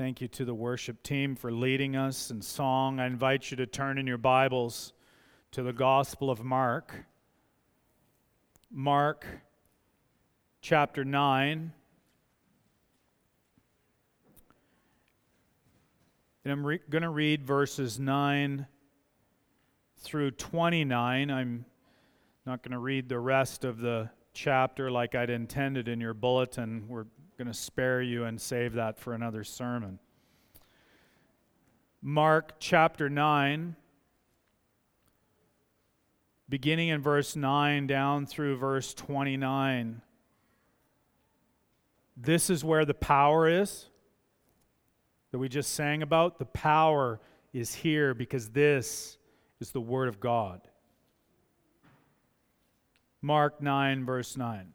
Thank you to the worship team for leading us in song. I invite you to turn in your Bibles to the Gospel of Mark. Mark chapter 9. And I'm re- going to read verses 9 through 29. I'm not going to read the rest of the chapter like I'd intended in your bulletin. We're going to spare you and save that for another sermon. Mark chapter 9, beginning in verse 9 down through verse 29. This is where the power is that we just sang about. The power is here because this is the Word of God. Mark 9, verse 9.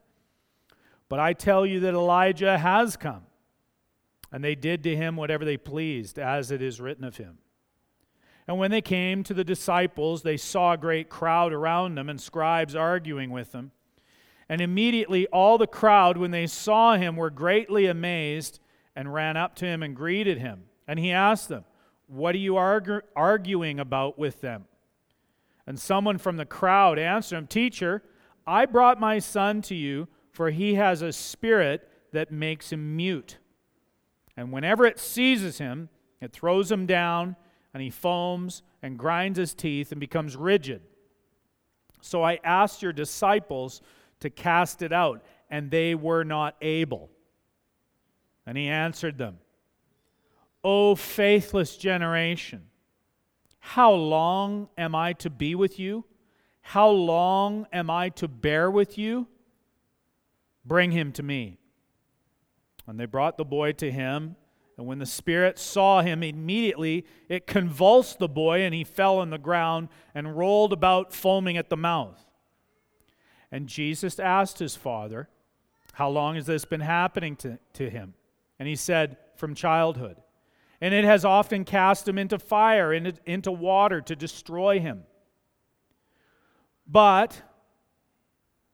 But I tell you that Elijah has come, and they did to him whatever they pleased, as it is written of him. And when they came to the disciples, they saw a great crowd around them and scribes arguing with them. And immediately all the crowd, when they saw him, were greatly amazed and ran up to him and greeted him. And he asked them, What are you argu- arguing about with them? And someone from the crowd answered him, Teacher, I brought my son to you for he has a spirit that makes him mute. And whenever it seizes him, it throws him down, and he foams and grinds his teeth and becomes rigid. So I asked your disciples to cast it out, and they were not able. And he answered them, O faithless generation, how long am I to be with you? How long am I to bear with you? Bring him to me. And they brought the boy to him. And when the spirit saw him, immediately it convulsed the boy, and he fell on the ground and rolled about, foaming at the mouth. And Jesus asked his father, How long has this been happening to, to him? And he said, From childhood. And it has often cast him into fire, into, into water to destroy him. But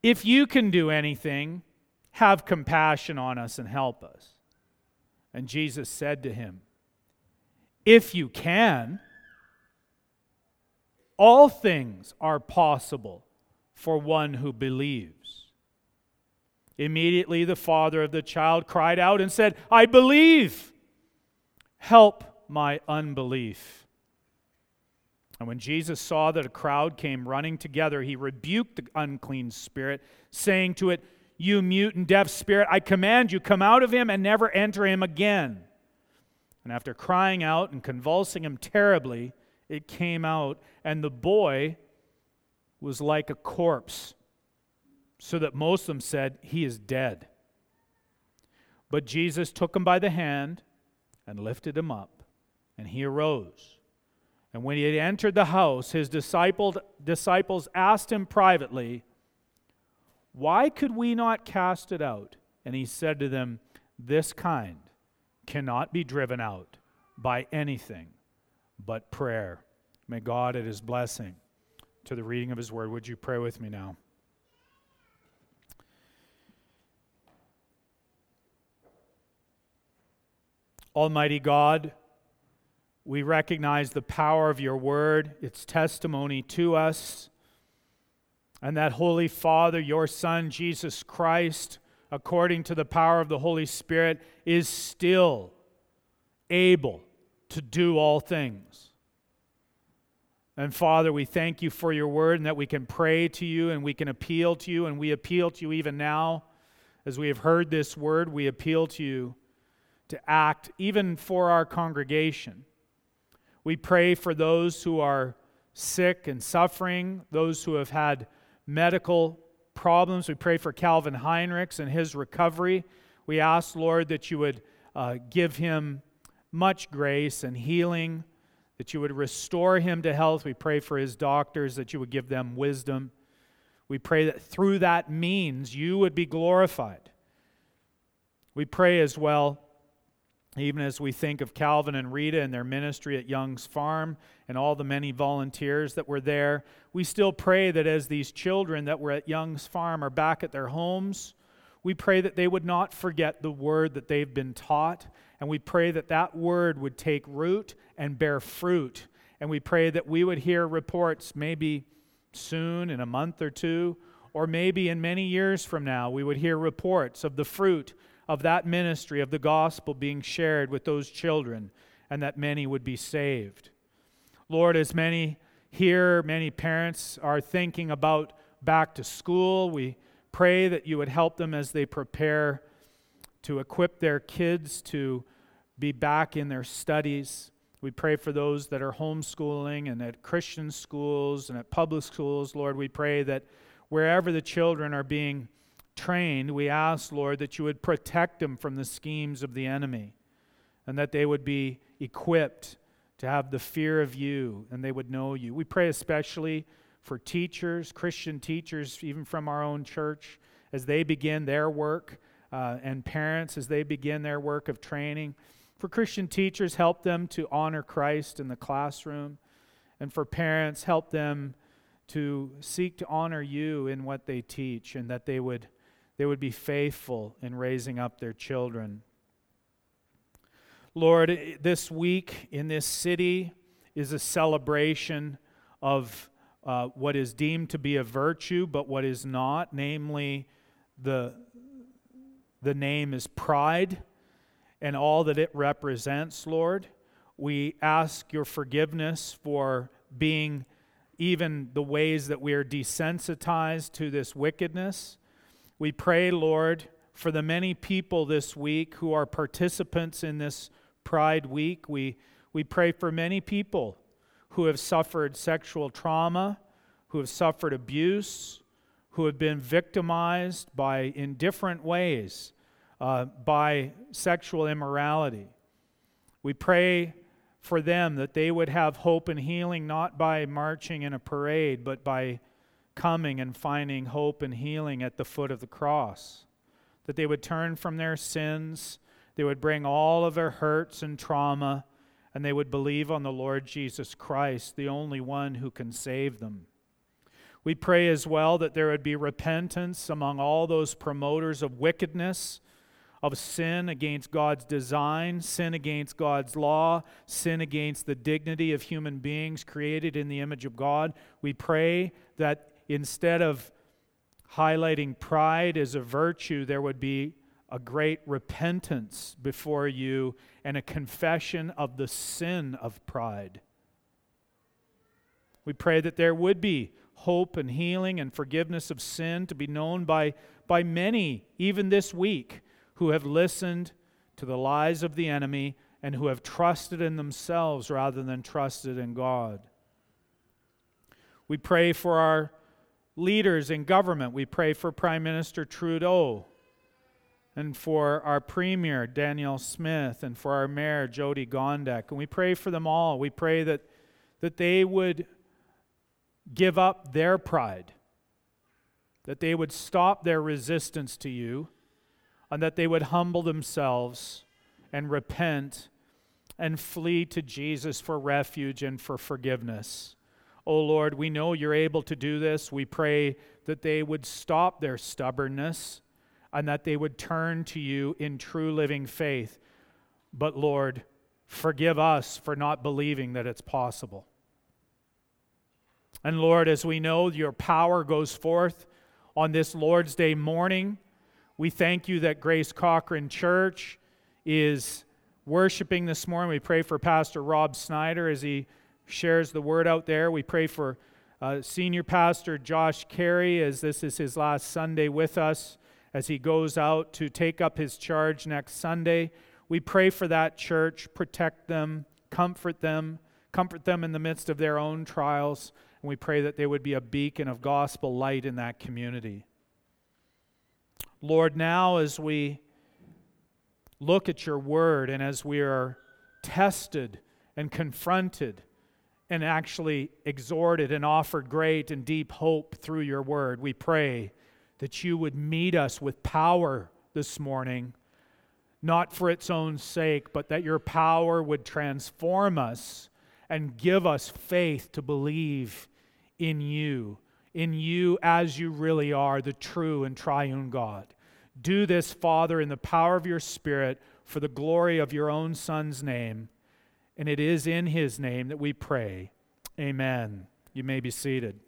if you can do anything, have compassion on us and help us. And Jesus said to him, If you can, all things are possible for one who believes. Immediately, the father of the child cried out and said, I believe. Help my unbelief. And when Jesus saw that a crowd came running together, he rebuked the unclean spirit, saying to it, you mute and deaf spirit, I command you, come out of him and never enter him again. And after crying out and convulsing him terribly, it came out, and the boy was like a corpse, so that most of them said, He is dead. But Jesus took him by the hand and lifted him up, and he arose. And when he had entered the house, his disciples, asked him privately, why could we not cast it out? And he said to them, This kind cannot be driven out by anything but prayer. May God add his blessing to the reading of his word. Would you pray with me now? Almighty God, we recognize the power of your word, its testimony to us and that Holy Father, your Son, Jesus Christ, according to the power of the Holy Spirit, is still able to do all things. And Father, we thank you for your word and that we can pray to you and we can appeal to you, and we appeal to you even now. As we have heard this word, we appeal to you to act even for our congregation. We pray for those who are sick and suffering, those who have had medical problems. We pray for Calvin Heinrichs and his recovery. We ask, Lord, that you would uh, give him much grace and healing, that you would restore him to health. We pray for his doctors, that you would give them wisdom. We pray that through that means you would be glorified. We pray as well, even as we think of Calvin and Rita and their ministry at Young's Farm and all the many volunteers that were there, we still pray that as these children that were at Young's Farm are back at their homes, we pray that they would not forget the word that they've been taught, and we pray that that word would take root and bear fruit. And we pray that we would hear reports maybe soon, in a month or two, or maybe in many years from now, we would hear reports of the fruit of that ministry of the gospel being shared with those children, and that many would be saved. Lord, as many here, many parents are thinking about back to school, we pray that you would help them as they prepare to equip their kids to be back in their studies. We pray for those that are homeschooling and at Christian schools and at public schools. Lord, we pray that wherever the children are being trained, we ask, Lord, that you would protect them from the schemes of the enemy and that they would be equipped to have the fear of you and they would know you. We pray especially for teachers, Christian teachers, even from our own church, as they begin their work, uh, and parents as they begin their work of training. For Christian teachers, help them to honor Christ in the classroom. And for parents, help them to seek to honor you in what they teach and that they would, they would be faithful in raising up their children. Lord, this week in this city is a celebration of uh, what is deemed to be a virtue, but what is not, namely, the, the name is pride and all that it represents, Lord. We ask your forgiveness for being even the ways that we are desensitized to this wickedness. We pray, Lord, for the many people this week who are participants in this Pride Week. We, we pray for many people who have suffered sexual trauma, who have suffered abuse, who have been victimized by in different ways uh, by sexual immorality. We pray for them that they would have hope and healing not by marching in a parade, but by coming and finding hope and healing at the foot of the cross. That they would turn from their sins, they would bring all of their hurts and trauma, and they would believe on the Lord Jesus Christ, the only one who can save them. We pray as well that there would be repentance among all those promoters of wickedness of sin against God's design, sin against God's law, sin against the dignity of human beings created in the image of God. We pray that instead of highlighting pride as a virtue, there would be a great repentance before you and a confession of the sin of pride. We pray that there would be hope and healing and forgiveness of sin to be known by, by many, even this week who have listened to the lies of the enemy and who have trusted in themselves rather than trusted in God. We pray for our leaders in government. We pray for Prime Minister Trudeau and for our Premier, Danielle Smith, and for our Mayor, Jyoti Gondek. And we pray for them all. We pray that, that they would give up their pride, that they would stop their resistance to you and that they would humble themselves and repent and flee to Jesus for refuge and for forgiveness. Oh Lord, we know you're able to do this. We pray that they would stop their stubbornness and that they would turn to you in true living faith. But Lord, forgive us for not believing that it's possible. And Lord, as we know your power goes forth on this Lord's Day morning, we thank you that Grace Cochrane Church is worshiping this morning. We pray for Pastor Rob Snyder as he shares the word out there. We pray for uh, Senior Pastor Josh Carey as this is his last Sunday with us as he goes out to take up his charge next Sunday. We pray for that church, protect them, comfort them, comfort them in the midst of their own trials, and we pray that they would be a beacon of gospel light in that community. Lord, now as we look at your word and as we are tested and confronted and actually exhorted and offered great and deep hope through your word, we pray that you would meet us with power this morning, not for its own sake, but that your power would transform us and give us faith to believe in you, in you as you really are, the true and triune God. Do this, Father, in the power of your Spirit for the glory of your own Son's name. And it is in his name that we pray. Amen. You may be seated.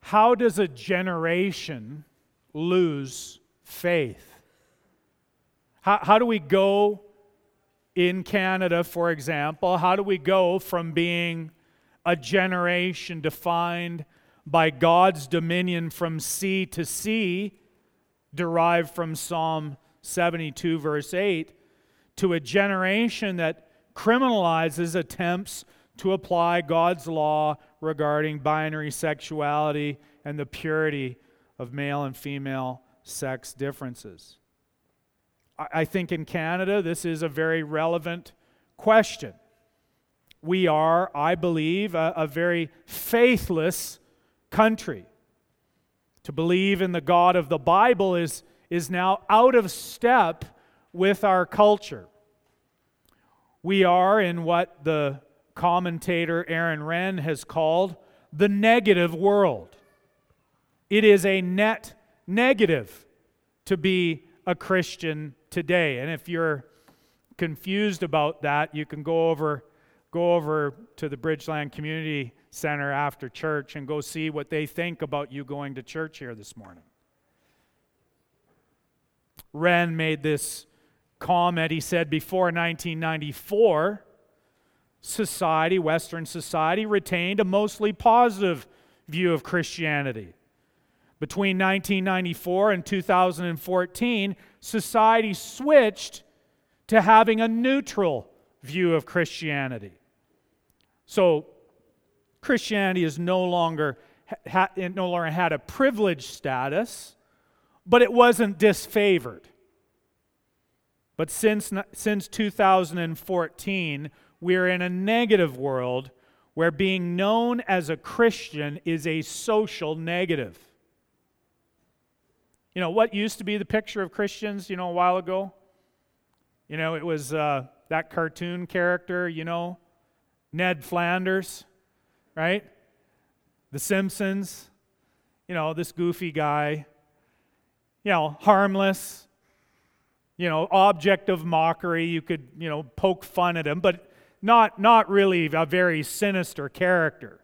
How does a generation lose faith? How, how do we go in Canada, for example? How do we go from being a generation defined by God's dominion from sea to sea, derived from Psalm 72, verse 8, to a generation that criminalizes attempts to apply God's law regarding binary sexuality and the purity of male and female sex differences. I think in Canada, this is a very relevant question. We are, I believe, a, a very faithless country. To believe in the God of the Bible is, is now out of step with our culture. We are in what the commentator Aaron Renn has called the negative world. It is a net negative to be a Christian today. And if you're confused about that, you can go over go over to the Bridgeland Community Center after church and go see what they think about you going to church here this morning. Renn made this comment. He said before 1994, society, Western society, retained a mostly positive view of Christianity. Between 1994 and 2014, society switched to having a neutral view of Christianity. So, Christianity is no longer, ha, no longer had a privileged status, but it wasn't disfavored. But since, since 2014, we're in a negative world where being known as a Christian is a social negative. You know, what used to be the picture of Christians, you know, a while ago? You know, it was uh, that cartoon character, you know, Ned Flanders, right? The Simpsons, you know, this goofy guy, you know, harmless, you know, object of mockery. You could, you know, poke fun at him, but not, not really a very sinister character.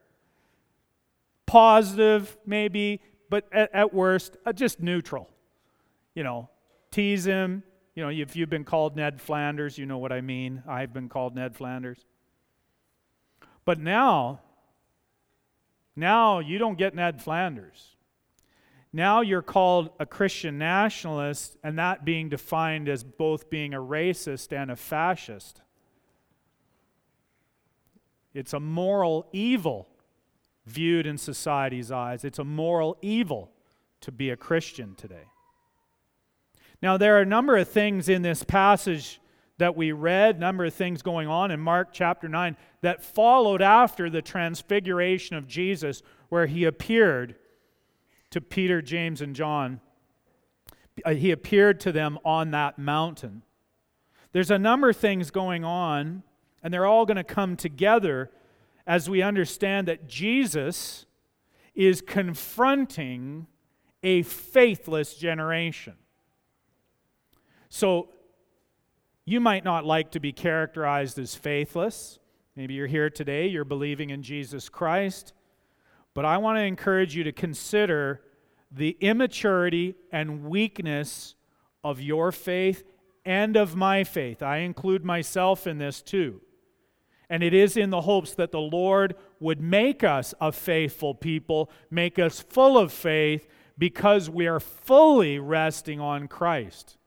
Positive, maybe, but at, at worst, uh, just neutral. You know, tease him. You know, if you've been called Ned Flanders, you know what I mean. I've been called Ned Flanders. But now, now you don't get Ned Flanders. Now you're called a Christian nationalist, and that being defined as both being a racist and a fascist. It's a moral evil viewed in society's eyes. It's a moral evil to be a Christian today. Now, there are a number of things in this passage that we read, a number of things going on in Mark chapter 9 that followed after the transfiguration of Jesus, where he appeared to Peter, James, and John. Uh, he appeared to them on that mountain. There's a number of things going on, and they're all going to come together as we understand that Jesus is confronting a faithless generation. So, you might not like to be characterized as faithless. Maybe you're here today, you're believing in Jesus Christ. But I want to encourage you to consider the immaturity and weakness of your faith and of my faith. I include myself in this too. And it is in the hopes that the Lord would make us a faithful people, make us full of faith, because we are fully resting on Christ.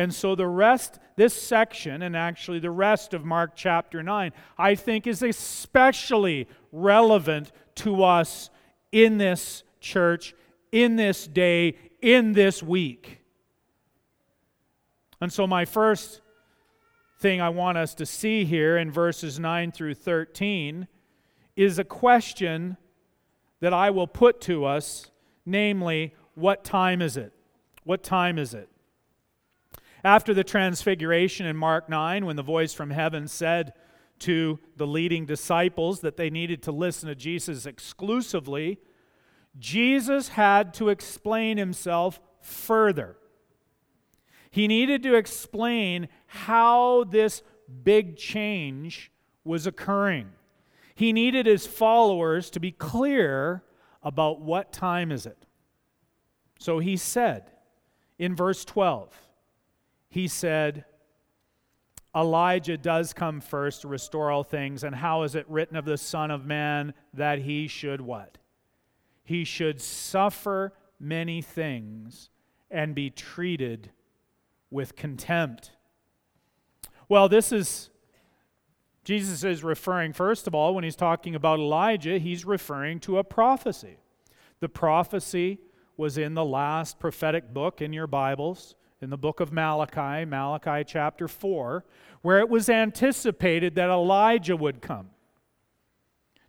And so the rest, this section, and actually the rest of Mark chapter 9, I think is especially relevant to us in this church, in this day, in this week. And so, my first thing I want us to see here in verses 9 through 13 is a question that I will put to us, namely, what time is it? What time is it? After the transfiguration in Mark 9, when the voice from heaven said to the leading disciples that they needed to listen to Jesus exclusively, Jesus had to explain himself further. He needed to explain how this big change was occurring. He needed his followers to be clear about what time is it. So he said in verse 12, he said, Elijah does come first to restore all things. And how is it written of the Son of Man that he should what? He should suffer many things and be treated with contempt. Well, this is, Jesus is referring, first of all, when he's talking about Elijah, he's referring to a prophecy. The prophecy was in the last prophetic book in your Bibles, in the book of Malachi, Malachi chapter 4, where it was anticipated that Elijah would come.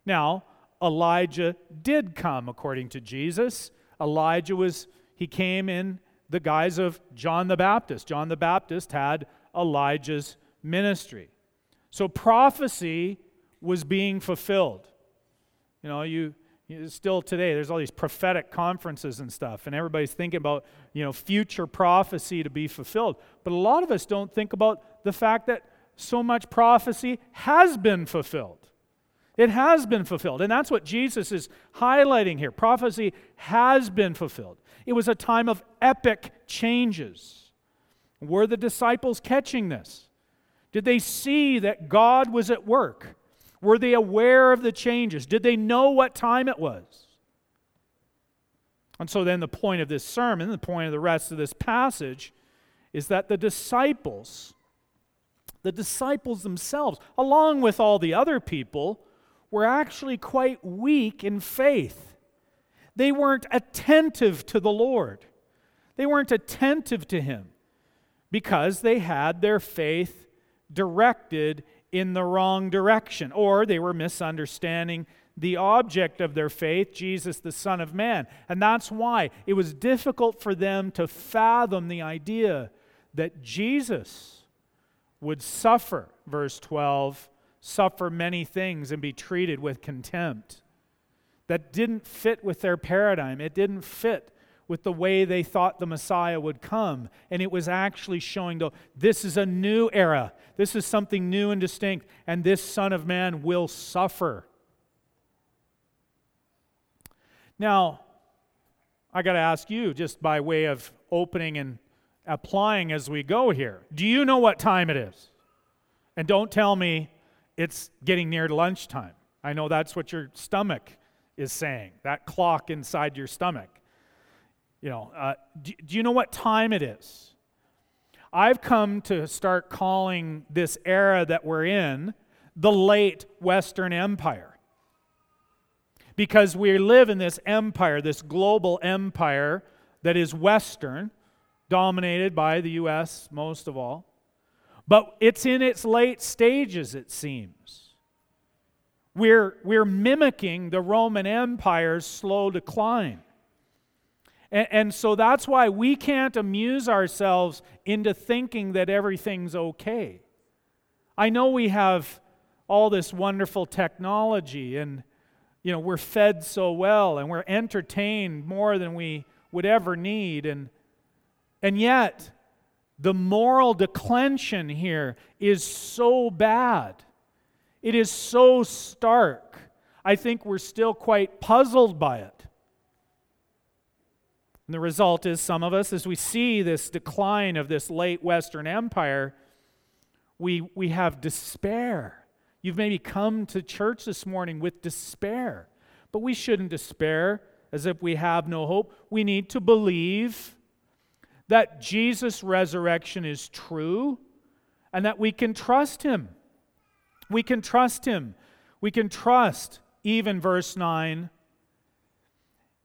Now, Elijah did come according to Jesus. Elijah was, he came in the guise of John the Baptist. John the Baptist had Elijah's ministry. So prophecy was being fulfilled. You know, you, still today there's all these prophetic conferences and stuff and everybody's thinking about, you know, future prophecy to be fulfilled. But a lot of us don't think about the fact that so much prophecy has been fulfilled. It has been fulfilled. And that's what Jesus is highlighting here. Prophecy has been fulfilled. It was a time of epic changes. Were the disciples catching this? Did they see that God was at work? Were they aware of the changes? Did they know what time it was? And so, then, the point of this sermon, the point of the rest of this passage, is that the disciples, the disciples themselves, along with all the other people, were actually quite weak in faith. They weren't attentive to the Lord. They weren't attentive to Him because they had their faith directed in the wrong direction, or they were misunderstanding the object of their faith, Jesus, the Son of Man. And that's why it was difficult for them to fathom the idea that Jesus would suffer, verse 12, suffer many things and be treated with contempt that didn't fit with their paradigm. It didn't fit with the way they thought the Messiah would come. And it was actually showing, though, this is a new era. This is something new and distinct. And this Son of Man will suffer. Now, I got to ask you, just by way of opening and applying as we go here, do you know what time it is? And don't tell me it's getting near lunchtime. I know that's what your stomach is saying, that clock inside your stomach. You know, uh, do, do you know what time it is? I've come to start calling this era that we're in the late Western Empire. Because we live in this empire, this global empire that is Western, dominated by the U.S. most of all. But it's in its late stages, it seems. We're, we're mimicking the Roman Empire's slow decline. And, and so that's why we can't amuse ourselves into thinking that everything's okay. I know we have all this wonderful technology and you know we're fed so well and we're entertained more than we would ever need and and yet the moral declension here is so bad it is so stark. I think we're still quite puzzled by it. And the result is, some of us, as we see this decline of this late Western Empire, we, we have despair. You've maybe come to church this morning with despair, but we shouldn't despair as if we have no hope. We need to believe that Jesus' resurrection is true and that we can trust him. We can trust Him. We can trust even verse 9,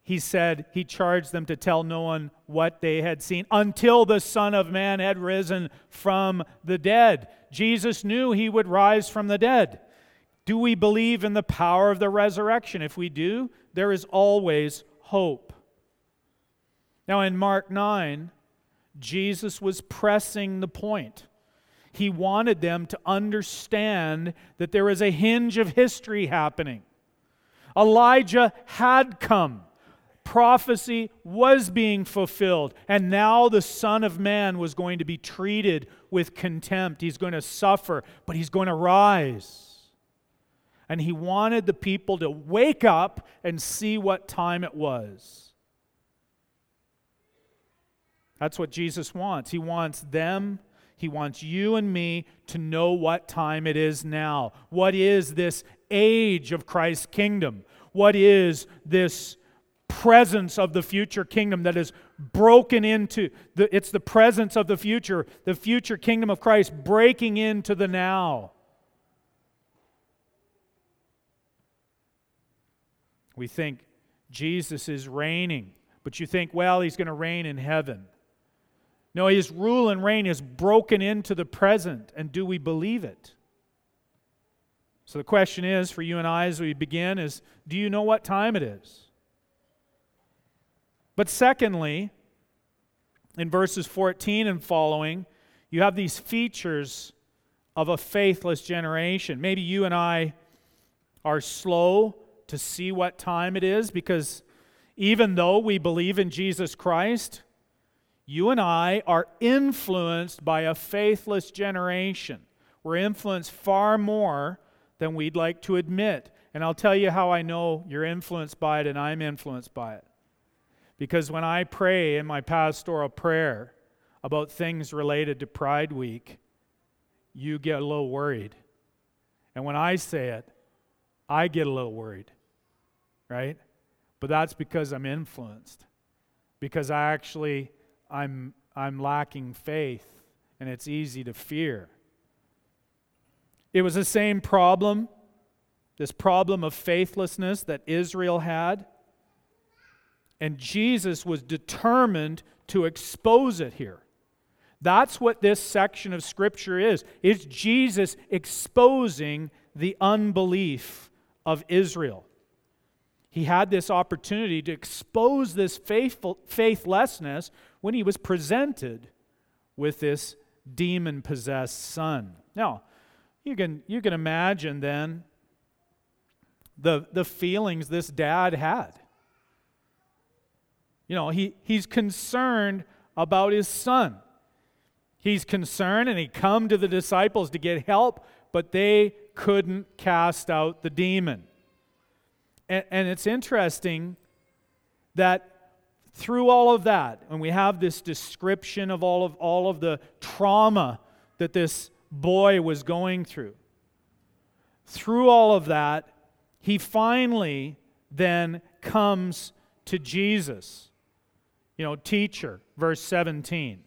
he said he charged them to tell no one what they had seen until the Son of Man had risen from the dead. Jesus knew he would rise from the dead. Do we believe in the power of the resurrection? If we do, there is always hope. Now, in Mark 9, Jesus was pressing the point. He wanted them to understand that there is a hinge of history happening. Elijah had come. Prophecy was being fulfilled, and now the Son of Man was going to be treated with contempt. He's going to suffer, but he's going to rise. And he wanted the people to wake up and see what time it was. That's what Jesus wants. He wants them, He wants you and me to know what time it is now. What is this age of Christ's kingdom? What is this presence of the future kingdom that is broken into the, it's the presence of the future the future kingdom of christ breaking into the now we think jesus is reigning but you think well he's going to reign in heaven no, his rule and reign is broken into the present, and do we believe it? So the question is for you and I as we begin is do you know what time it is? But secondly, in verses 14 and following, you have these features of a faithless generation. Maybe you and I are slow to see what time it is because even though we believe in Jesus Christ, you and I are influenced by a faithless generation. We're influenced far more than we'd like to admit. And I'll tell you how I know you're influenced by it and I'm influenced by it. Because when I pray in my pastoral prayer about things related to Pride Week, you get a little worried. And when I say it, I get a little worried, right? But that's because I'm influenced. Because I actually I'm, I'm lacking faith and it's easy to fear. It was the same problem, this problem of faithlessness that Israel had. And Jesus was determined to expose it here. That's what this section of Scripture is. It's Jesus exposing the unbelief of Israel. He had this opportunity to expose this faithful, faithlessness when he was presented with this demon possessed son. Now, you can, you can imagine then the, the feelings this dad had. You know, he, he's concerned about his son. He's concerned and he come to the disciples to get help, but they couldn't cast out the demon. And, and it's interesting that through all of that, and we have this description of all of all of the trauma that this boy was going through. Through all of that, he finally then comes to Jesus. You know, teacher, verse 17.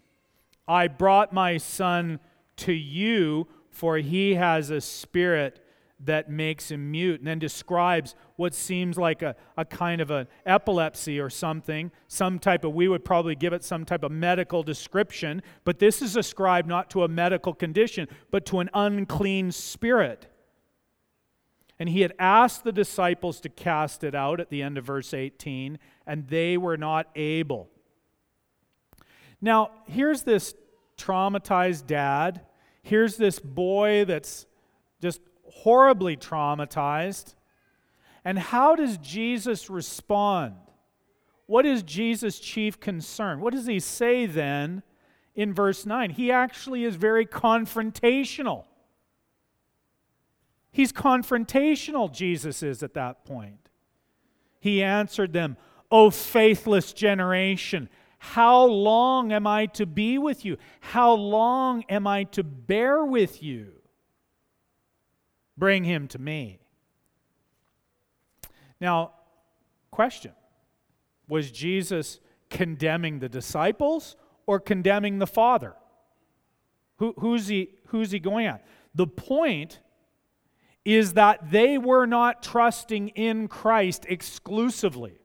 I brought my son to you, for he has a spirit that makes him mute, and then describes what seems like a, a kind of an epilepsy or something, some type of, we would probably give it some type of medical description, but this is ascribed not to a medical condition, but to an unclean spirit. And he had asked the disciples to cast it out at the end of verse 18, and they were not able. Now, here's this traumatized dad. Here's this boy that's just horribly traumatized. And how does Jesus respond? What is Jesus' chief concern? What does he say then in verse 9? He actually is very confrontational. He's confrontational, Jesus is at that point. He answered them, O faithless generation, how long am I to be with you? How long am I to bear with you? Bring him to me. Now, question Was Jesus condemning the disciples or condemning the Father? Who, who's, he, who's he going at? The point is that they were not trusting in Christ exclusively.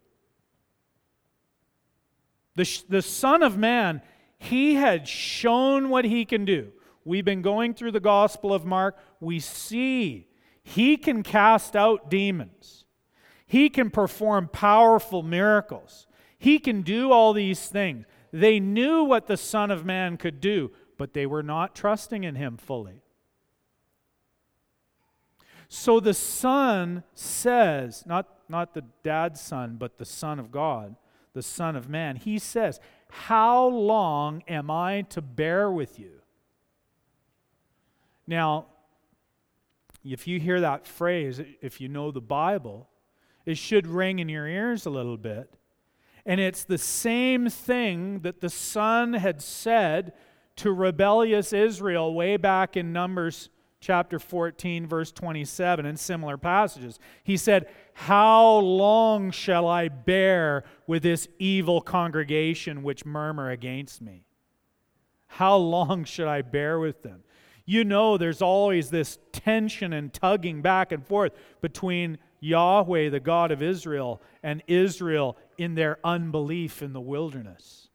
The, the Son of Man, he had shown what he can do. We've been going through the Gospel of Mark. We see he can cast out demons, he can perform powerful miracles, he can do all these things. They knew what the Son of Man could do, but they were not trusting in him fully. So the Son says, not, not the dad's son, but the Son of God, the Son of Man, he says, How long am I to bear with you? Now, if you hear that phrase, if you know the Bible, it should ring in your ears a little bit. And it's the same thing that the Son had said to rebellious Israel way back in Numbers chapter 14, verse 27, and similar passages. He said, How long shall I bear with this evil congregation which murmur against me? How long should I bear with them? You know, there's always this tension and tugging back and forth between Yahweh, the God of Israel, and Israel in their unbelief in the wilderness.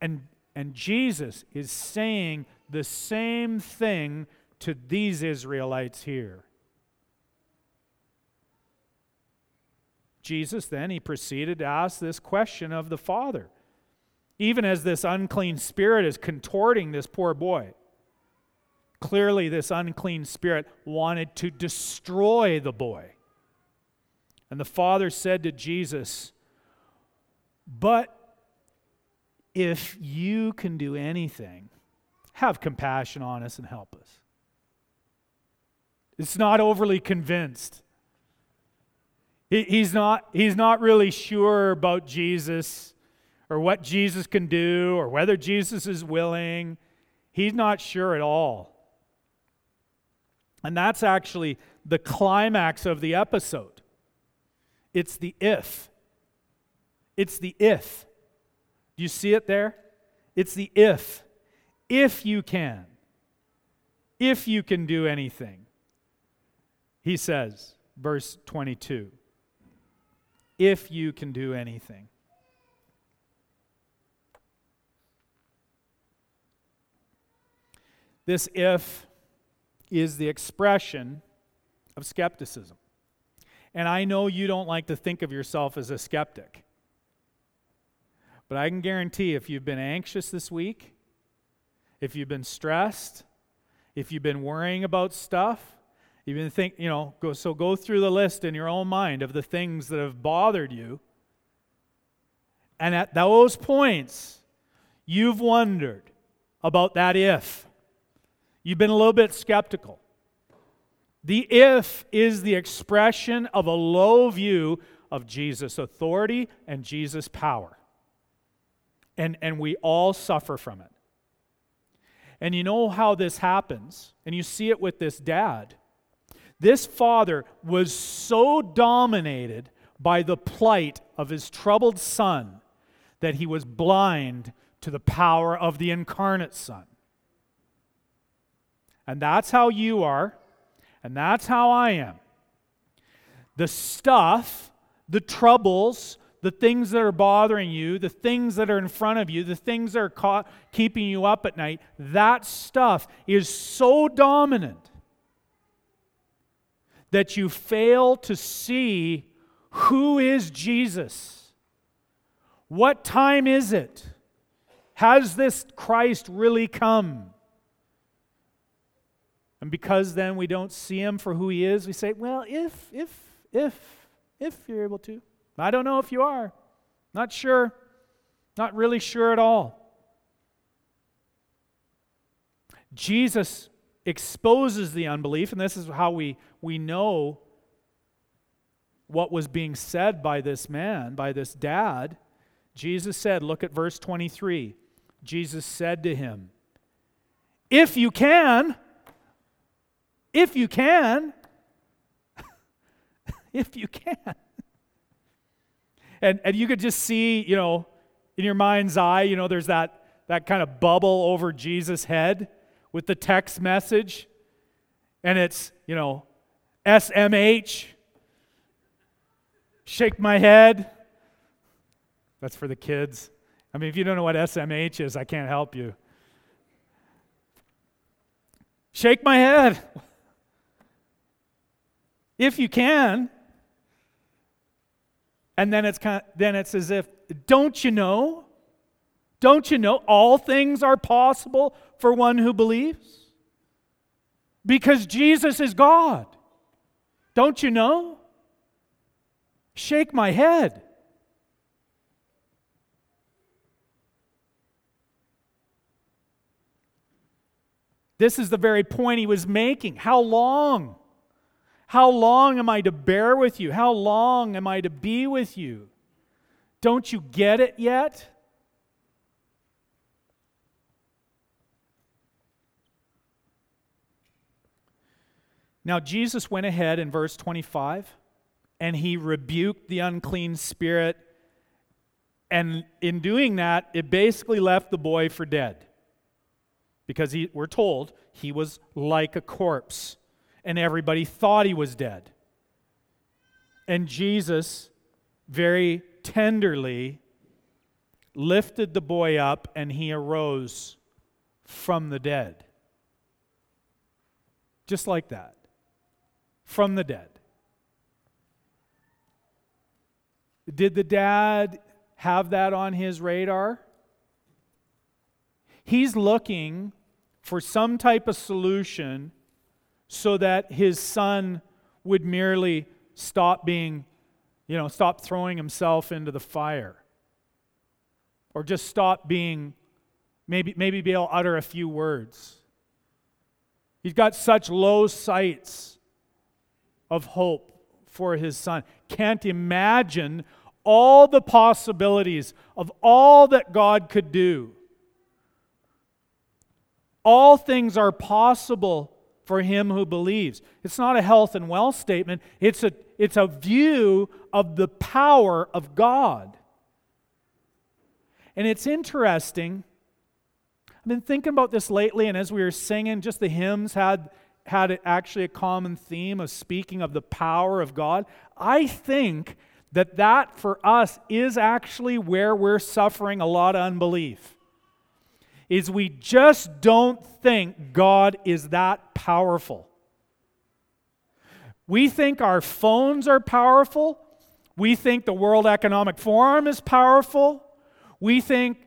And, and Jesus is saying the same thing to these Israelites here. Jesus then he proceeded to ask this question of the Father. Even as this unclean spirit is contorting this poor boy. Clearly, this unclean spirit wanted to destroy the boy. And the father said to Jesus, But if you can do anything, have compassion on us and help us. It's not overly convinced. he's, not, he's not really sure about Jesus or what Jesus can do or whether Jesus is willing. He's not sure at all. And that's actually the climax of the episode. It's the if. It's the if. Do you see it there? It's the if. If you can. If you can do anything. He says, verse 22 if you can do anything. This if is the expression of skepticism. And I know you don't like to think of yourself as a skeptic. But I can guarantee if you've been anxious this week, if you've been stressed, if you've been worrying about stuff, you've been think, you know, go so go through the list in your own mind of the things that have bothered you. And at those points, you've wondered about that if. You've been a little bit skeptical. The if is the expression of a low view of Jesus' authority and Jesus' power. And, and we all suffer from it. And you know how this happens, and you see it with this dad. This father was so dominated by the plight of his troubled son that he was blind to the power of the incarnate Son. And that's how you are, and that's how I am. The stuff, the troubles, the things that are bothering you, the things that are in front of you, the things that are ca- keeping you up at night, that stuff is so dominant that you fail to see who is Jesus. What time is it? Has this Christ really come? And because then we don't see him for who he is, we say, well, if, if, if, if you're able to. I don't know if you are. Not sure. Not really sure at all. Jesus exposes the unbelief, and this is how we, we know what was being said by this man, by this dad. Jesus said, look at verse 23. Jesus said to him, If you can, if you can. if you can. And, and you could just see, you know, in your mind's eye, you know, there's that, that kind of bubble over Jesus' head with the text message. And it's, you know, SMH. Shake my head. That's for the kids. I mean, if you don't know what SMH is, I can't help you. Shake my head. If you can. And then it's kind of, then it's as if, don't you know? Don't you know all things are possible for one who believes? Because Jesus is God. Don't you know? Shake my head. This is the very point he was making. How long? How long am I to bear with you? How long am I to be with you? Don't you get it yet? Now, Jesus went ahead in verse 25 and he rebuked the unclean spirit. And in doing that, it basically left the boy for dead. Because he, we're told he was like a corpse and everybody thought he was dead. And Jesus very tenderly lifted the boy up and he arose from the dead. Just like that. From the dead. Did the dad have that on his radar? He's looking for some type of solution so that his son would merely stop being, you know, stop throwing himself into the fire. Or just stop being, maybe, maybe be able to utter a few words. He's got such low sights of hope for his son. Can't imagine all the possibilities of all that God could do. All things are possible for him who believes. It's not a health and wealth statement, it's a, it's a view of the power of God. And it's interesting. I've been thinking about this lately, and as we were singing, just the hymns had, had actually a common theme of speaking of the power of God. I think that that for us is actually where we're suffering a lot of unbelief is we just don't think God is that powerful. We think our phones are powerful. We think the World Economic Forum is powerful. We think,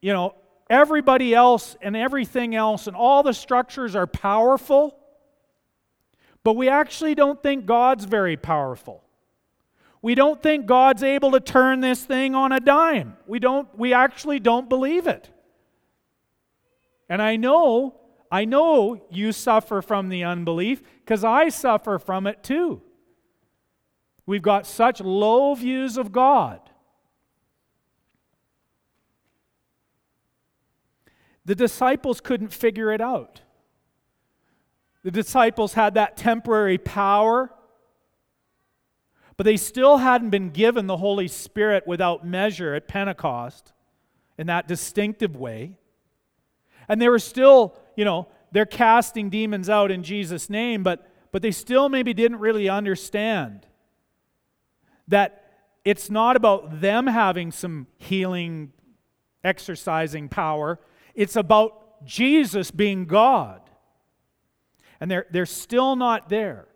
you know, everybody else and everything else and all the structures are powerful. But we actually don't think God's very powerful. We don't think God's able to turn this thing on a dime. We don't we actually don't believe it. And I know, I know you suffer from the unbelief because I suffer from it too. We've got such low views of God. The disciples couldn't figure it out. The disciples had that temporary power, but they still hadn't been given the Holy Spirit without measure at Pentecost in that distinctive way. And they were still, you know, they're casting demons out in Jesus' name, but, but they still maybe didn't really understand that it's not about them having some healing, exercising power. It's about Jesus being God. And they're, they're still not there.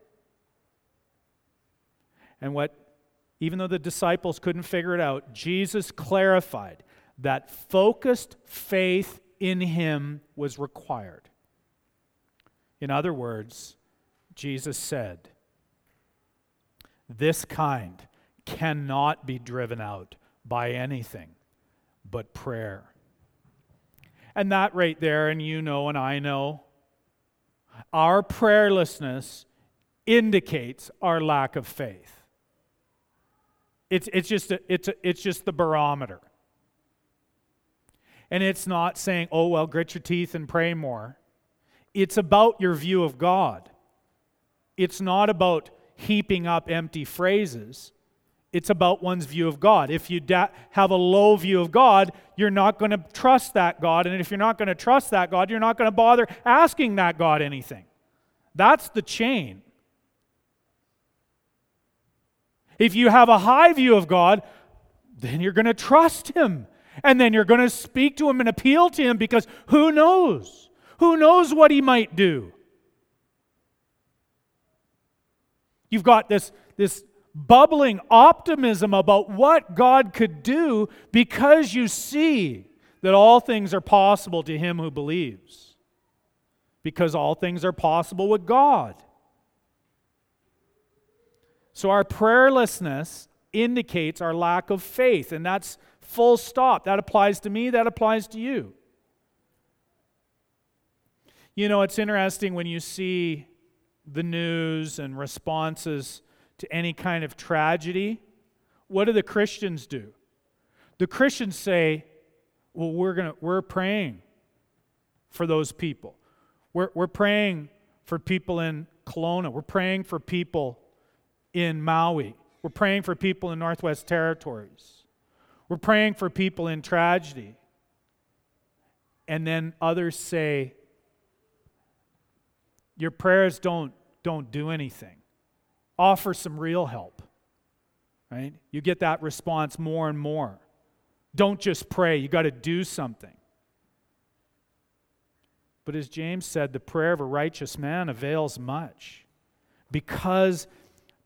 And what, even though the disciples couldn't figure it out, Jesus clarified that focused faith in him was required. In other words, Jesus said, This kind cannot be driven out by anything but prayer. And that right there, and you know, and I know, our prayerlessness indicates our lack of faith. It's, it's, just, a, it's, a, it's just the barometer. And it's not saying, oh, well, grit your teeth and pray more. It's about your view of God. It's not about heaping up empty phrases. It's about one's view of God. If you da- have a low view of God, you're not going to trust that God. And if you're not going to trust that God, you're not going to bother asking that God anything. That's the chain. If you have a high view of God, then you're going to trust Him. And then you're going to speak to Him and appeal to Him because who knows? Who knows what He might do? You've got this, this bubbling optimism about what God could do because you see that all things are possible to him who believes. Because all things are possible with God. So our prayerlessness indicates our lack of faith, and that's full stop. That applies to me, that applies to you. You know, it's interesting when you see the news and responses to any kind of tragedy. What do the Christians do? The Christians say, well, we're, gonna, we're praying for those people. We're, we're praying for people in Kelowna. We're praying for people in Maui. We're praying for people in Northwest Territories. We're praying for people in tragedy. And then others say, Your prayers don't, don't do anything. Offer some real help. Right? You get that response more and more. Don't just pray, you got to do something. But as James said, the prayer of a righteous man avails much because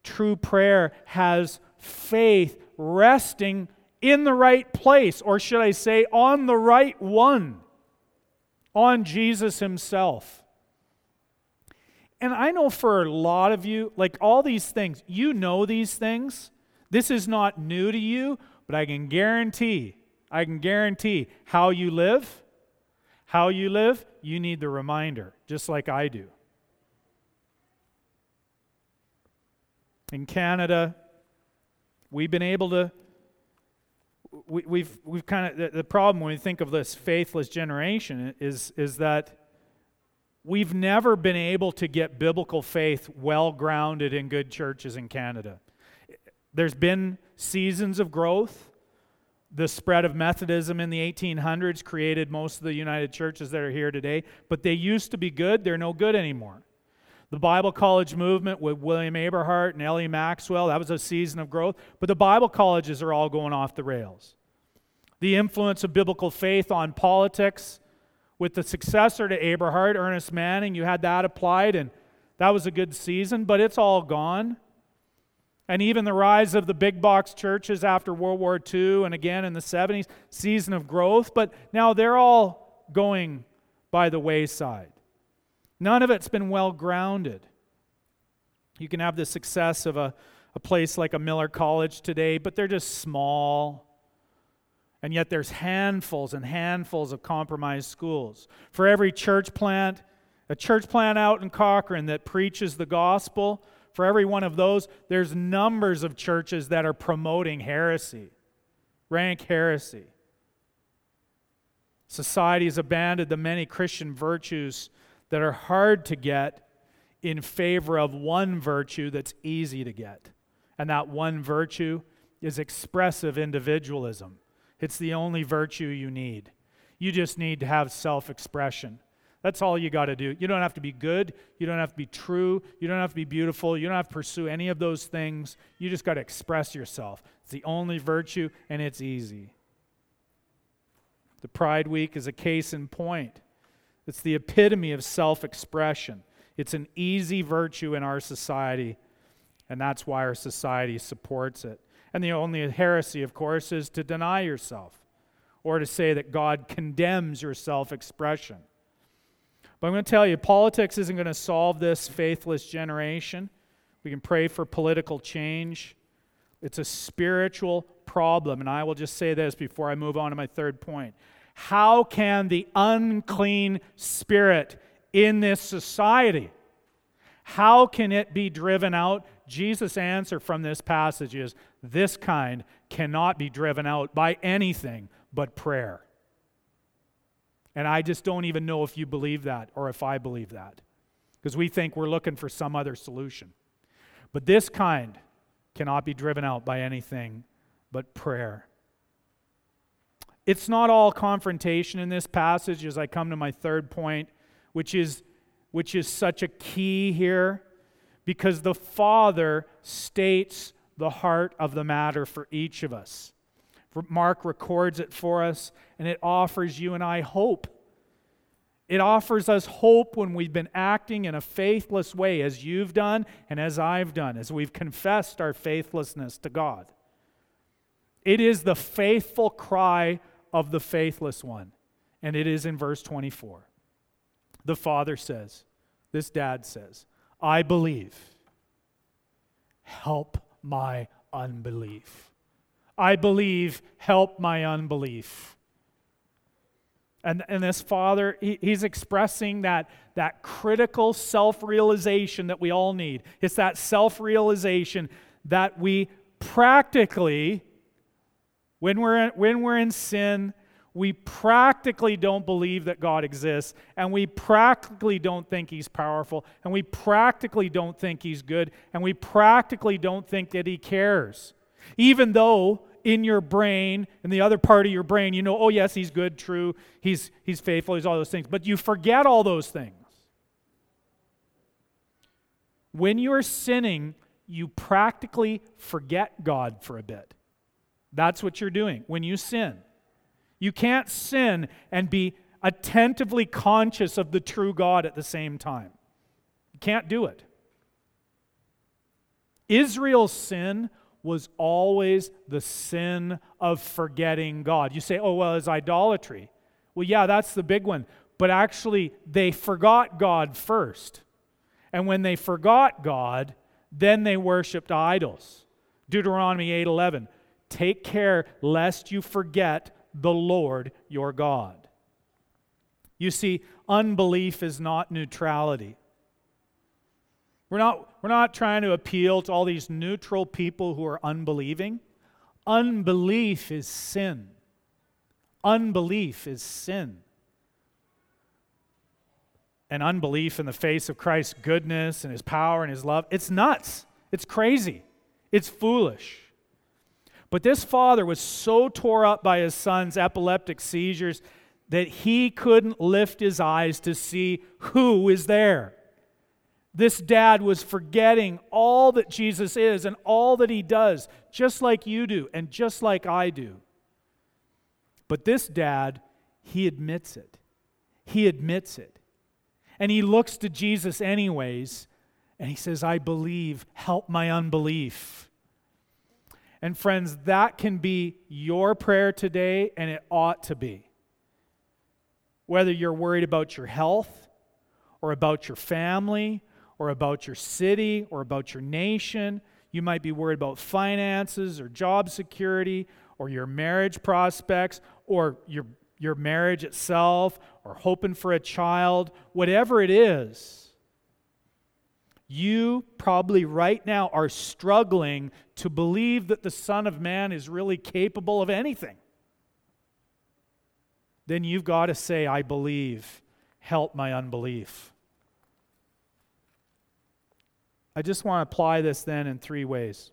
true prayer has faith resting in the right place, or should I say, on the right one, on Jesus Himself. And I know for a lot of you, like all these things, you know these things. This is not new to you, but I can guarantee I can guarantee how you live, how you live, you need the reminder, just like I do. In Canada, we've been able to we, have we've, we've kind of the, the, problem when we think of this faithless generation is is that we've never been able to get biblical faith well grounded in good churches in Canada. There's been seasons of growth, the spread of Methodism in the 1800s created most of the United Churches that are here today, but they used to be good. They're no good anymore. The Bible college movement with William Aberhart and L.E. Maxwell, that was a season of growth, but the Bible colleges are all going off the rails. The influence of biblical faith on politics with the successor to Aberhart, Ernest Manning, you had that applied, and that was a good season, but it's all gone and even the rise of the big box churches after World War II and again in the 70s, season of growth, but now they're all going by the wayside. None of it's been well grounded. You can have the success of a, a place like a Millar College today, but they're just small. And yet there's handfuls and handfuls of compromised schools. For every church plant, a church plant out in Cochrane that preaches the gospel, for every one of those, there's numbers of churches that are promoting heresy, rank heresy. Society has abandoned the many Christian virtues that are hard to get in favor of one virtue that's easy to get. And that one virtue is expressive individualism. It's the only virtue you need. You just need to have self expression. That's all you got to do. You don't have to be good. You don't have to be true. You don't have to be beautiful. You don't have to pursue any of those things. You just got to express yourself. It's the only virtue, and it's easy. The Pride Week is a case in point. It's the epitome of self expression. It's an easy virtue in our society, and that's why our society supports it. And the only heresy, of course, is to deny yourself or to say that God condemns your self expression. But I'm going to tell you, politics isn't going to solve this faithless generation. We can pray for political change. It's a spiritual problem. And I will just say this before I move on to my third point. How can the unclean spirit in this society, how can it be driven out? Jesus' answer from this passage is this kind cannot be driven out by anything but prayer. And I just don't even know if you believe that or if I believe that. Because we think we're looking for some other solution. But this kind cannot be driven out by anything but prayer. It's not all confrontation in this passage as I come to my third point, which is, which is such a key here, because the Father states the heart of the matter for each of us. Mark records it for us, and it offers you and I hope. It offers us hope when we've been acting in a faithless way, as you've done and as I've done, as we've confessed our faithlessness to God. It is the faithful cry of the faithless one, and it is in verse 24. The father says, This dad says, I believe. Help my unbelief. I believe, help my unbelief. And, and this father, he, he's expressing that, that critical self realization that we all need. It's that self realization that we practically, when we're, in, when we're in sin, we practically don't believe that God exists, and we practically don't think He's powerful, and we practically don't think He's good, and we practically don't think that He cares. Even though in your brain, in the other part of your brain, you know, oh, yes, He's good, true, He's, he's faithful, He's all those things, but you forget all those things. When you're sinning, you practically forget God for a bit. That's what you're doing when you sin. You can't sin and be attentively conscious of the true God at the same time. You can't do it. Israel's sin was always the sin of forgetting God. You say, oh, well, it's idolatry. Well, yeah, that's the big one. But actually, they forgot God first. And when they forgot God, then they worshiped idols. Deuteronomy 8:11. Take care lest you forget the Lord your God. You see, unbelief is not neutrality. We're not, we're not trying to appeal to all these neutral people who are unbelieving. Unbelief is sin. Unbelief is sin. And unbelief in the face of Christ's goodness and his power and his love, it's nuts. It's crazy. It's foolish. But this father was so tore up by his son's epileptic seizures that he couldn't lift his eyes to see who is there. This dad was forgetting all that Jesus is and all that he does, just like you do and just like I do. But this dad, he admits it. He admits it. And he looks to Jesus, anyways, and he says, I believe, help my unbelief. And friends, that can be your prayer today, and it ought to be. Whether you're worried about your health, or about your family, or about your city, or about your nation, you might be worried about finances, or job security, or your marriage prospects, or your, your marriage itself, or hoping for a child, whatever it is you probably right now are struggling to believe that the Son of Man is really capable of anything. Then you've got to say, I believe. Help my unbelief. I just want to apply this then in three ways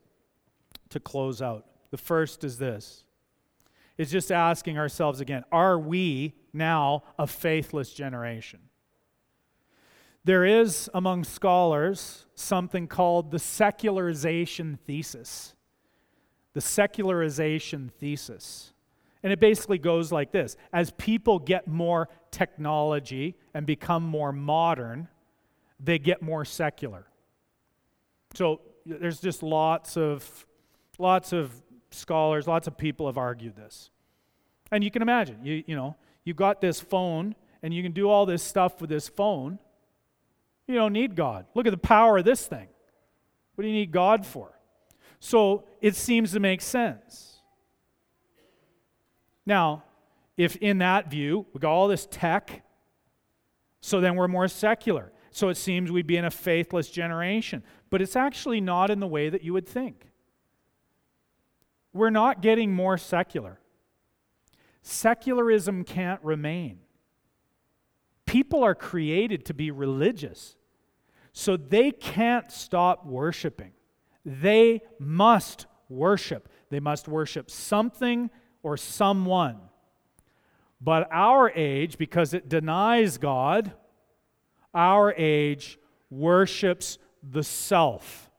to close out. The first is this is just asking ourselves again, are we now a faithless generation? There is among scholars something called the secularization thesis. The secularization thesis. And it basically goes like this As people get more technology and become more modern, they get more secular. So there's just lots of lots of scholars, lots of people have argued this. And you can imagine, you, you know, you've got this phone and you can do all this stuff with this phone you don't need God. Look at the power of this thing. What do you need God for? So it seems to make sense. Now, if in that view, we got all this tech, so then we're more secular. So it seems we'd be in a faithless generation. But it's actually not in the way that you would think. We're not getting more secular. Secularism can't remain. People are created to be religious. So they can't stop worshiping. They must worship. They must worship something or someone. But our age, because it denies God, our age worships the self.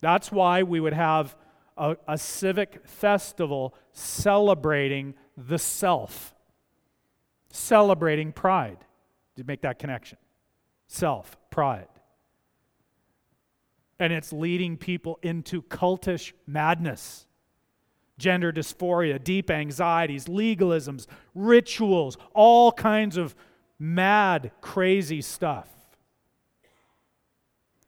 That's why we would have a, a civic festival celebrating the self, celebrating pride. Did make that connection? Self, pride. And it's leading people into cultish madness gender dysphoria, deep anxieties, legalisms, rituals, all kinds of mad, crazy stuff.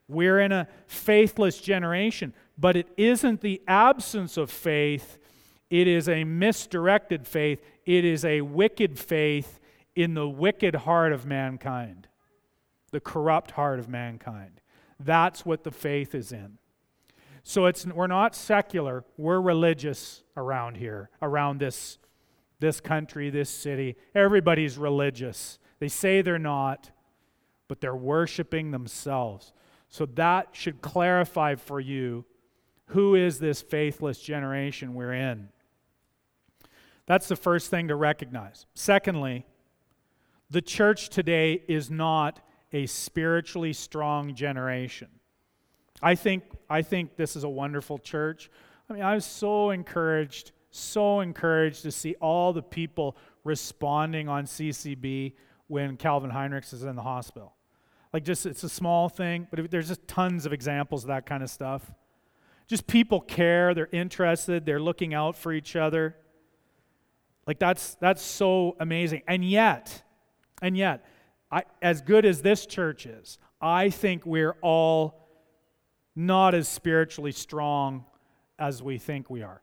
We're in a faithless generation, but it isn't the absence of faith, it is a misdirected faith, it is a wicked faith in the wicked heart of mankind, the corrupt heart of mankind. That's what the faith is in. So it's we're not secular, we're religious around here, around this this country, this city. Everybody's religious. They say they're not, but they're worshiping themselves. So that should clarify for you who is this faithless generation we're in. That's the first thing to recognize. Secondly, the church today is not a spiritually strong generation. I think, I think this is a wonderful church. I mean, I was so encouraged, so encouraged to see all the people responding on CCB when Calvin Heinrichs is in the hospital. Like, just it's a small thing, but there's just tons of examples of that kind of stuff. Just people care, they're interested, they're looking out for each other. Like, that's, that's so amazing. And yet, and yet, I, as good as this church is, I think we're all not as spiritually strong as we think we are.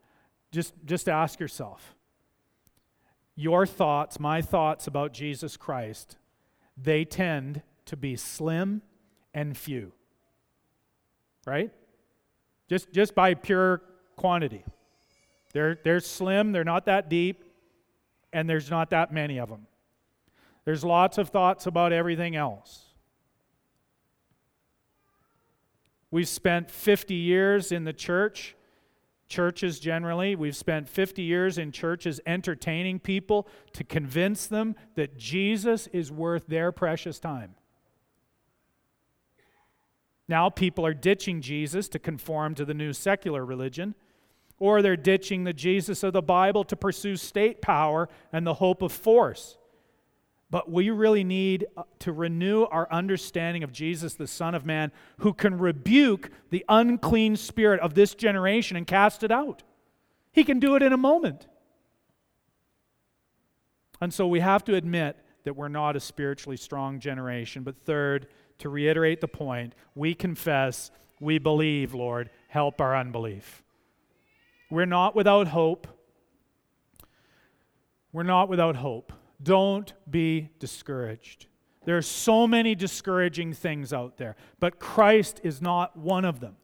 Just, just ask yourself your thoughts, my thoughts about Jesus Christ, they tend to be slim and few. Right? Just, just by pure quantity. They're, they're slim, they're not that deep, and there's not that many of them. There's lots of thoughts about everything else. We've spent 50 years in the church, churches generally, we've spent 50 years in churches entertaining people to convince them that Jesus is worth their precious time. Now people are ditching Jesus to conform to the new secular religion, or they're ditching the Jesus of the Bible to pursue state power and the hope of force. But we really need uh, to renew our understanding of Jesus, the Son of Man, who can rebuke the unclean spirit of this generation and cast it out. He can do it in a moment. And so we have to admit that we're not a spiritually strong generation. But third, to reiterate the point, we confess, we believe, Lord, help our unbelief. We're not without hope. We're not without hope. Don't be discouraged. There are so many discouraging things out there, but Christ is not one of them.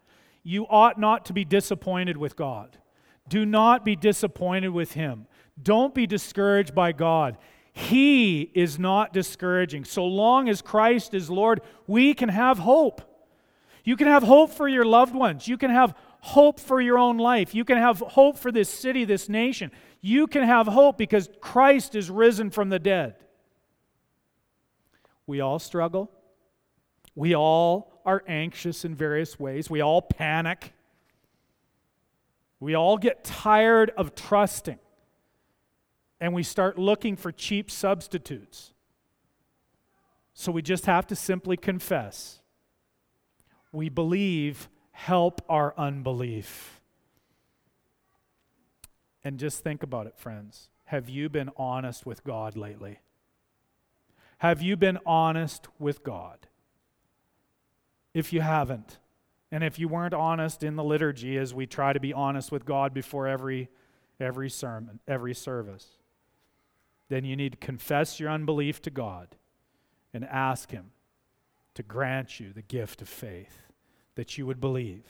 You ought not to be disappointed with God. Do not be disappointed with Him. Don't be discouraged by God. He is not discouraging. So long as Christ is Lord, we can have hope. You can have hope for your loved ones. You can have hope for your own life. You can have hope for this city, this nation. You can have hope because Christ is risen from the dead. We all struggle. We all are anxious in various ways. We all panic. We all get tired of trusting. And we start looking for cheap substitutes. So we just have to simply confess we believe help our unbelief. And just think about it, friends. Have you been honest with God lately? Have you been honest with God? If you haven't, and if you weren't honest in the liturgy as we try to be honest with God before every every sermon, every service, then you need to confess your unbelief to God and ask him to grant you the gift of faith that you would believe.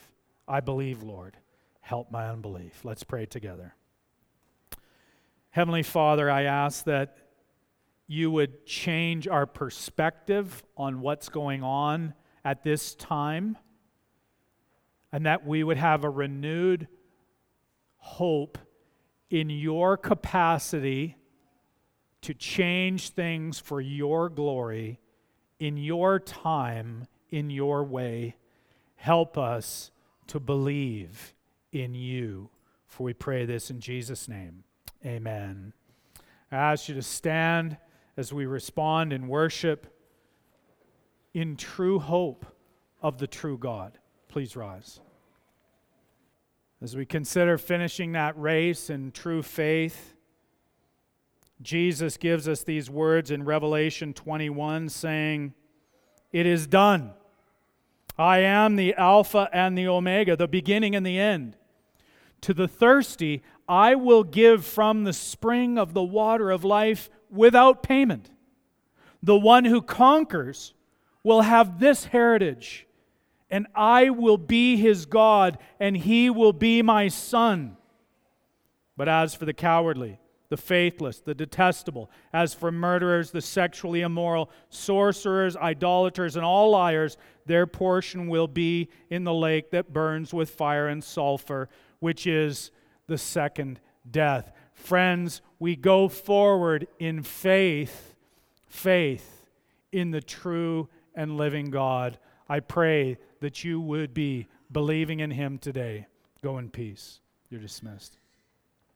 I believe, Lord. Help my unbelief. Let's pray together. Heavenly Father, I ask that you would change our perspective on what's going on at this time, and that we would have a renewed hope in your capacity to change things for your glory in your time, in your way. Help us to believe in you. For we pray this in Jesus' name. Amen. I ask you to stand as we respond in worship in true hope of the true God. Please rise. As we consider finishing that race in true faith, Jesus gives us these words in Revelation 21 saying, It is done. I am the Alpha and the Omega, the beginning and the end. To the thirsty, I will give from the spring of the water of life without payment. The one who conquers will have this heritage, and I will be his God, and he will be my son. But as for the cowardly, the faithless, the detestable, as for murderers, the sexually immoral, sorcerers, idolaters, and all liars, their portion will be in the lake that burns with fire and sulfur, which is the second death. Friends, we go forward in faith, faith in the true and living God. I pray that you would be believing in Him today. Go in peace. You're dismissed.